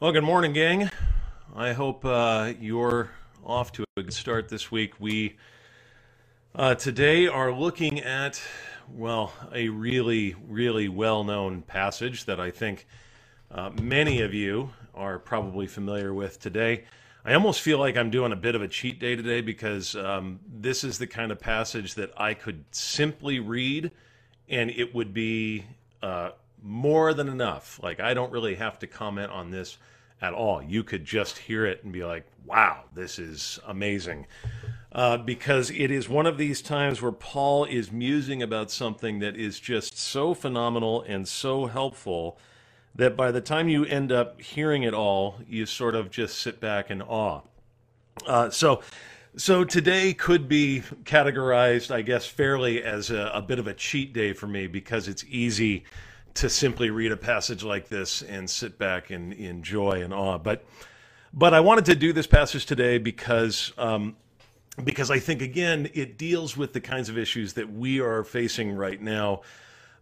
Well, good morning, gang. I hope uh, you're off to a good start this week. We uh, today are looking at, well, a really, really well known passage that I think uh, many of you are probably familiar with today. I almost feel like I'm doing a bit of a cheat day today because um, this is the kind of passage that I could simply read and it would be uh, more than enough. Like, I don't really have to comment on this at all. You could just hear it and be like, wow, this is amazing. Uh, because it is one of these times where Paul is musing about something that is just so phenomenal and so helpful that by the time you end up hearing it all, you sort of just sit back in awe. Uh, so, so today could be categorized, I guess, fairly as a, a bit of a cheat day for me because it's easy to simply read a passage like this and sit back and enjoy and awe. But, but I wanted to do this passage today because. Um, because I think again it deals with the kinds of issues that we are facing right now.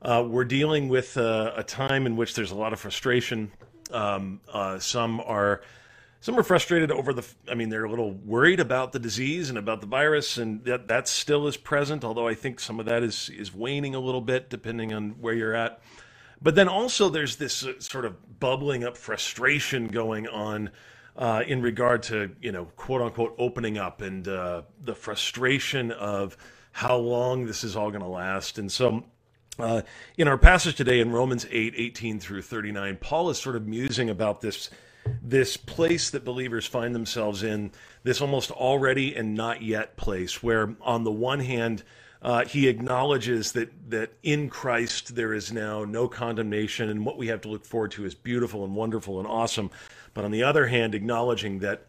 Uh, we're dealing with a time in which there's a lot of frustration. Um, uh, some are some are frustrated over the. I mean, they're a little worried about the disease and about the virus, and that that still is present. Although I think some of that is is waning a little bit, depending on where you're at. But then also there's this uh, sort of bubbling up frustration going on uh, in regard to you know quote unquote opening up and uh, the frustration of how long this is all going to last. And so uh, in our passage today in Romans 8, 18 through 39, Paul is sort of musing about this this place that believers find themselves in, this almost already and not yet place, where on the one hand, uh, he acknowledges that that in Christ there is now no condemnation, and what we have to look forward to is beautiful and wonderful and awesome. But on the other hand, acknowledging that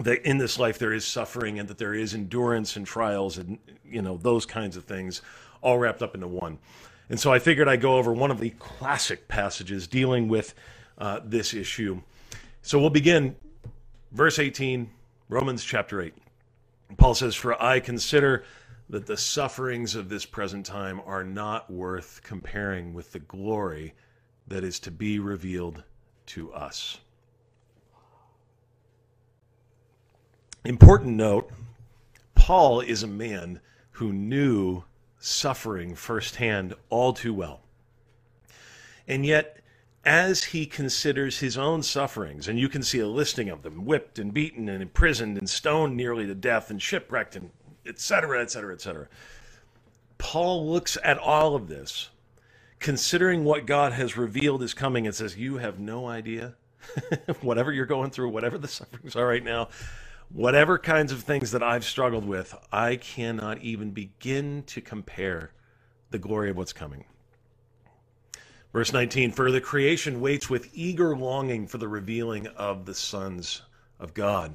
that in this life there is suffering and that there is endurance and trials and you know those kinds of things, all wrapped up into one. And so I figured I'd go over one of the classic passages dealing with uh, this issue. So we'll begin verse 18, Romans chapter 8. Paul says, For I consider that the sufferings of this present time are not worth comparing with the glory that is to be revealed to us. Important note Paul is a man who knew suffering firsthand all too well. And yet, as he considers his own sufferings, and you can see a listing of them whipped and beaten and imprisoned and stoned nearly to death and shipwrecked and etc., etc., etc. Paul looks at all of this, considering what God has revealed is coming, and says, You have no idea. whatever you're going through, whatever the sufferings are right now, whatever kinds of things that I've struggled with, I cannot even begin to compare the glory of what's coming. Verse 19 For the creation waits with eager longing for the revealing of the sons of God.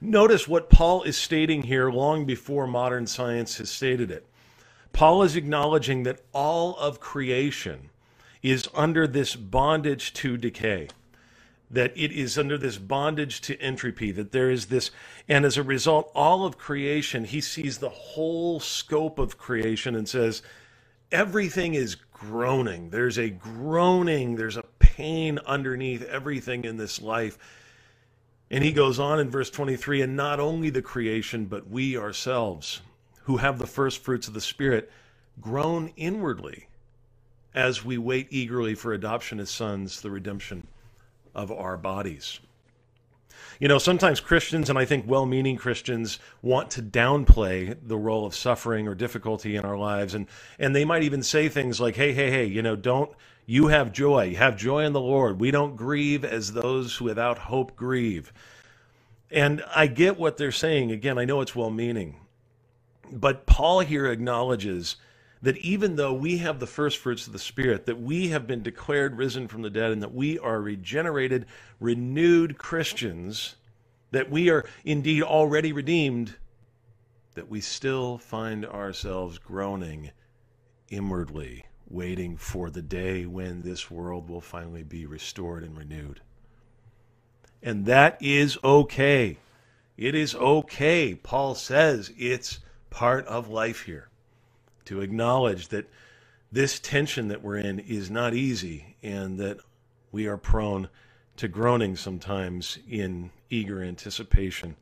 Notice what Paul is stating here long before modern science has stated it. Paul is acknowledging that all of creation is under this bondage to decay, that it is under this bondage to entropy, that there is this, and as a result, all of creation, he sees the whole scope of creation and says, everything is groaning. There's a groaning, there's a pain underneath everything in this life and he goes on in verse 23 and not only the creation, but we ourselves, who have the first fruits of the Spirit, groan inwardly as we wait eagerly for adoption as sons, the redemption of our bodies. You know, sometimes Christians, and I think well meaning Christians, want to downplay the role of suffering or difficulty in our lives. And, and they might even say things like, hey, hey, hey, you know, don't, you have joy. Have joy in the Lord. We don't grieve as those without hope grieve. And I get what they're saying. Again, I know it's well meaning. But Paul here acknowledges that even though we have the first fruits of the Spirit, that we have been declared risen from the dead, and that we are regenerated, renewed Christians, that we are indeed already redeemed, that we still find ourselves groaning inwardly, waiting for the day when this world will finally be restored and renewed. And that is okay. It is okay. Paul says it's part of life here to acknowledge that this tension that we're in is not easy and that we are prone to groaning sometimes in eager anticipation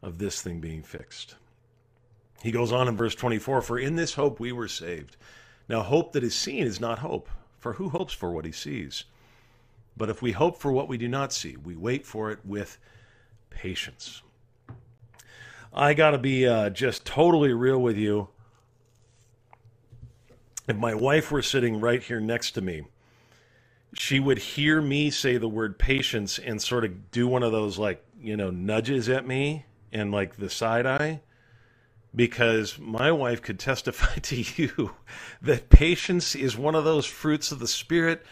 of this thing being fixed. He goes on in verse 24 For in this hope we were saved. Now, hope that is seen is not hope, for who hopes for what he sees? But if we hope for what we do not see, we wait for it with patience. I got to be uh, just totally real with you. If my wife were sitting right here next to me, she would hear me say the word patience and sort of do one of those like, you know, nudges at me and like the side eye because my wife could testify to you that patience is one of those fruits of the spirit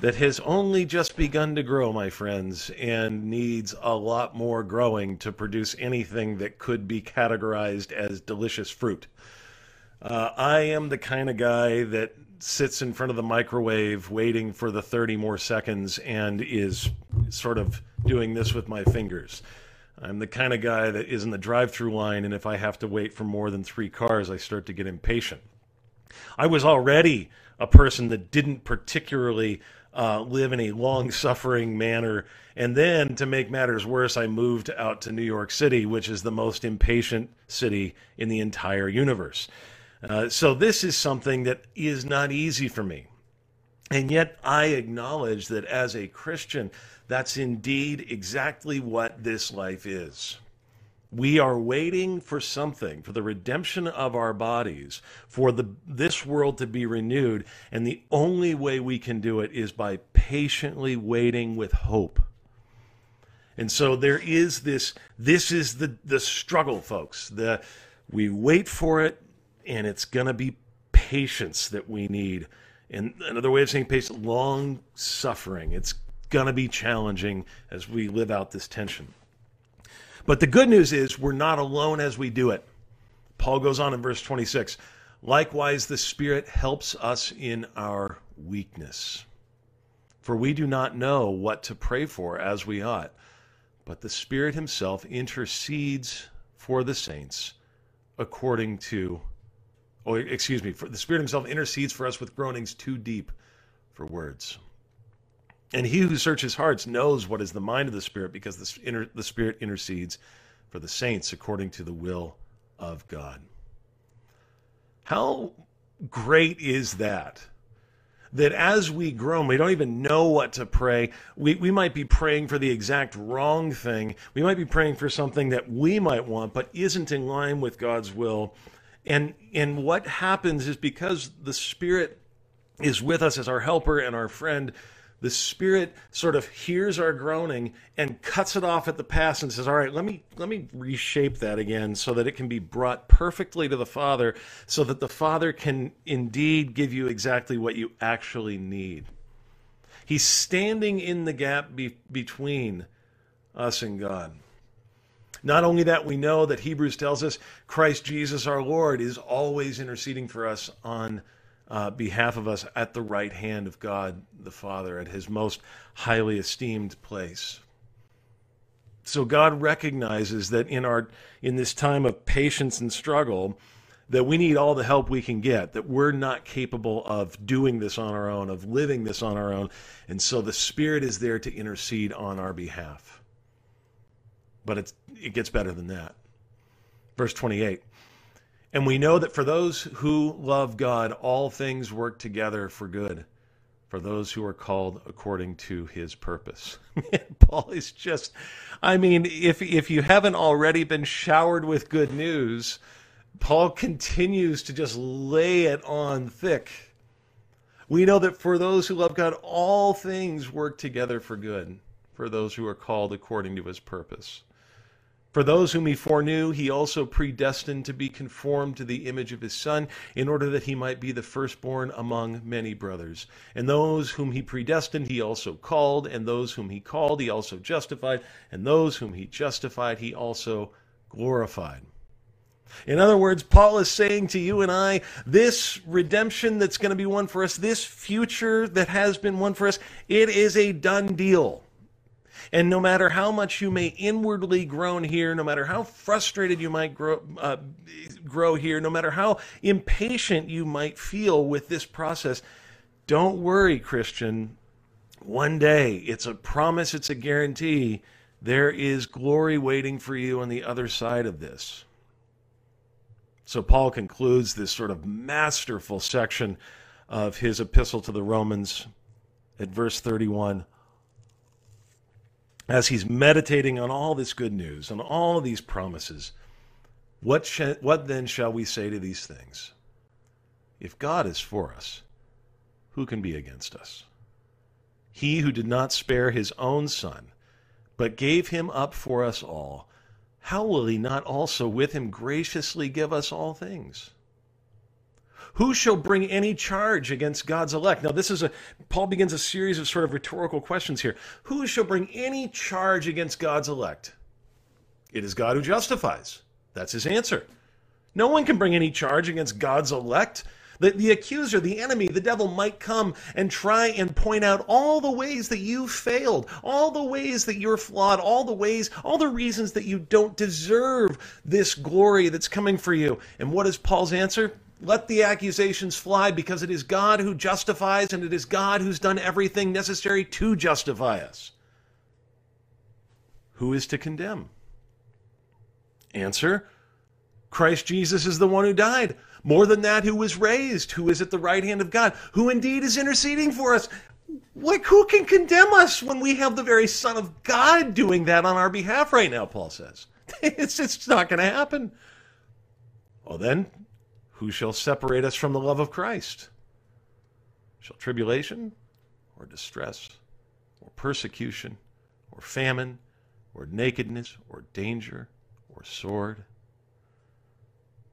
that has only just begun to grow, my friends, and needs a lot more growing to produce anything that could be categorized as delicious fruit. Uh, I am the kind of guy that sits in front of the microwave waiting for the 30 more seconds and is sort of doing this with my fingers. I'm the kind of guy that is in the drive through line, and if I have to wait for more than three cars, I start to get impatient. I was already a person that didn't particularly uh, live in a long suffering manner. And then to make matters worse, I moved out to New York City, which is the most impatient city in the entire universe. Uh, so this is something that is not easy for me. And yet I acknowledge that as a Christian, that's indeed exactly what this life is. We are waiting for something, for the redemption of our bodies, for the, this world to be renewed. And the only way we can do it is by patiently waiting with hope. And so there is this, this is the, the struggle, folks. The, we wait for it, and it's going to be patience that we need. And another way of saying patience, long suffering. It's going to be challenging as we live out this tension. But the good news is we're not alone as we do it. Paul goes on in verse 26 Likewise, the Spirit helps us in our weakness. For we do not know what to pray for as we ought, but the Spirit Himself intercedes for the saints according to, or excuse me, for the Spirit Himself intercedes for us with groanings too deep for words. And he who searches hearts knows what is the mind of the Spirit because the, inter, the Spirit intercedes for the saints according to the will of God. How great is that? That as we groan, we don't even know what to pray. We, we might be praying for the exact wrong thing. We might be praying for something that we might want, but isn't in line with God's will. And, and what happens is because the Spirit is with us as our helper and our friend, the spirit sort of hears our groaning and cuts it off at the pass and says all right let me let me reshape that again so that it can be brought perfectly to the father so that the father can indeed give you exactly what you actually need. He's standing in the gap be- between us and god not only that we know that hebrews tells us christ jesus our lord is always interceding for us on uh, behalf of us at the right hand of God the Father, at his most highly esteemed place. So God recognizes that in our in this time of patience and struggle, that we need all the help we can get, that we're not capable of doing this on our own, of living this on our own. And so the Spirit is there to intercede on our behalf. But it's, it gets better than that. Verse 28 and we know that for those who love God, all things work together for good, for those who are called according to his purpose. Paul is just, I mean, if, if you haven't already been showered with good news, Paul continues to just lay it on thick. We know that for those who love God, all things work together for good, for those who are called according to his purpose. For those whom he foreknew, he also predestined to be conformed to the image of his Son, in order that he might be the firstborn among many brothers. And those whom he predestined, he also called, and those whom he called, he also justified, and those whom he justified, he also glorified. In other words, Paul is saying to you and I, this redemption that's going to be won for us, this future that has been won for us, it is a done deal. And no matter how much you may inwardly groan here, no matter how frustrated you might grow, uh, grow here, no matter how impatient you might feel with this process, don't worry, Christian. One day, it's a promise, it's a guarantee. There is glory waiting for you on the other side of this. So, Paul concludes this sort of masterful section of his epistle to the Romans at verse 31 as he's meditating on all this good news, on all of these promises, what, sh- what then shall we say to these things? If God is for us, who can be against us? He who did not spare his own son, but gave him up for us all, how will he not also with him graciously give us all things? Who shall bring any charge against God's elect? Now, this is a, Paul begins a series of sort of rhetorical questions here. Who shall bring any charge against God's elect? It is God who justifies. That's his answer. No one can bring any charge against God's elect. The, the accuser, the enemy, the devil might come and try and point out all the ways that you failed, all the ways that you're flawed, all the ways, all the reasons that you don't deserve this glory that's coming for you. And what is Paul's answer? Let the accusations fly because it is God who justifies and it is God who's done everything necessary to justify us. Who is to condemn? Answer Christ Jesus is the one who died. More than that, who was raised, who is at the right hand of God, who indeed is interceding for us. Like, who can condemn us when we have the very Son of God doing that on our behalf right now, Paul says? It's, it's not going to happen. Well, then, who shall separate us from the love of Christ? Shall tribulation, or distress, or persecution, or famine, or nakedness, or danger, or sword?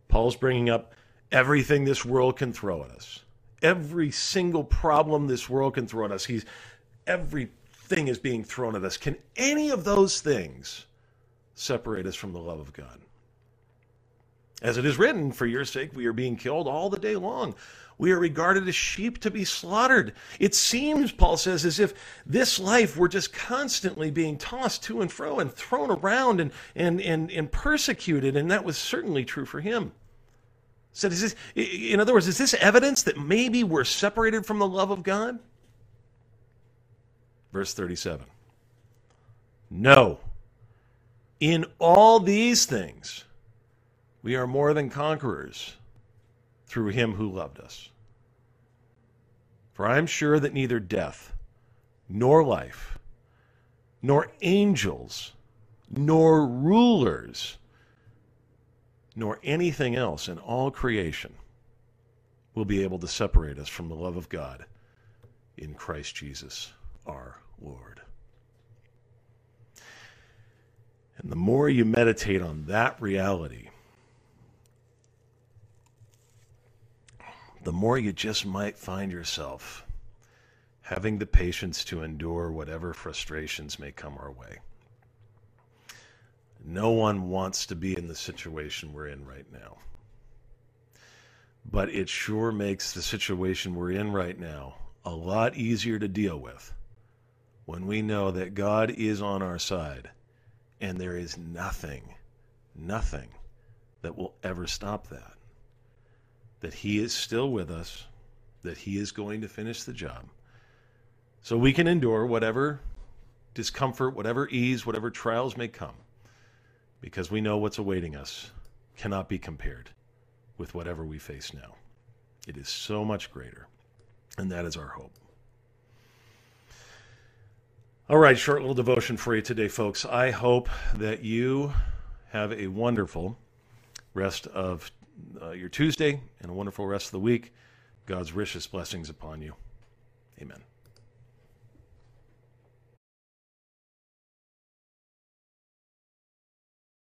Paul's bringing up everything this world can throw at us. Every single problem this world can throw at us. He's everything is being thrown at us. Can any of those things separate us from the love of God? As it is written, for your sake we are being killed all the day long. We are regarded as sheep to be slaughtered. It seems, Paul says, as if this life we're just constantly being tossed to and fro and thrown around and, and, and, and persecuted, and that was certainly true for him. So is this, in other words, is this evidence that maybe we're separated from the love of God? Verse 37. No. In all these things, we are more than conquerors through him who loved us. For I am sure that neither death, nor life, nor angels, nor rulers, nor anything else in all creation will be able to separate us from the love of God in Christ Jesus our Lord. And the more you meditate on that reality, the more you just might find yourself having the patience to endure whatever frustrations may come our way. No one wants to be in the situation we're in right now. But it sure makes the situation we're in right now a lot easier to deal with when we know that God is on our side and there is nothing, nothing that will ever stop that that He is still with us, that He is going to finish the job. So we can endure whatever discomfort, whatever ease, whatever trials may come, because we know what's awaiting us cannot be compared with whatever we face now. It is so much greater, and that is our hope. All right, short little devotion for you today, folks. I hope that you have a wonderful rest of uh, your Tuesday and a wonderful rest of the week. God's richest blessings upon you. Amen.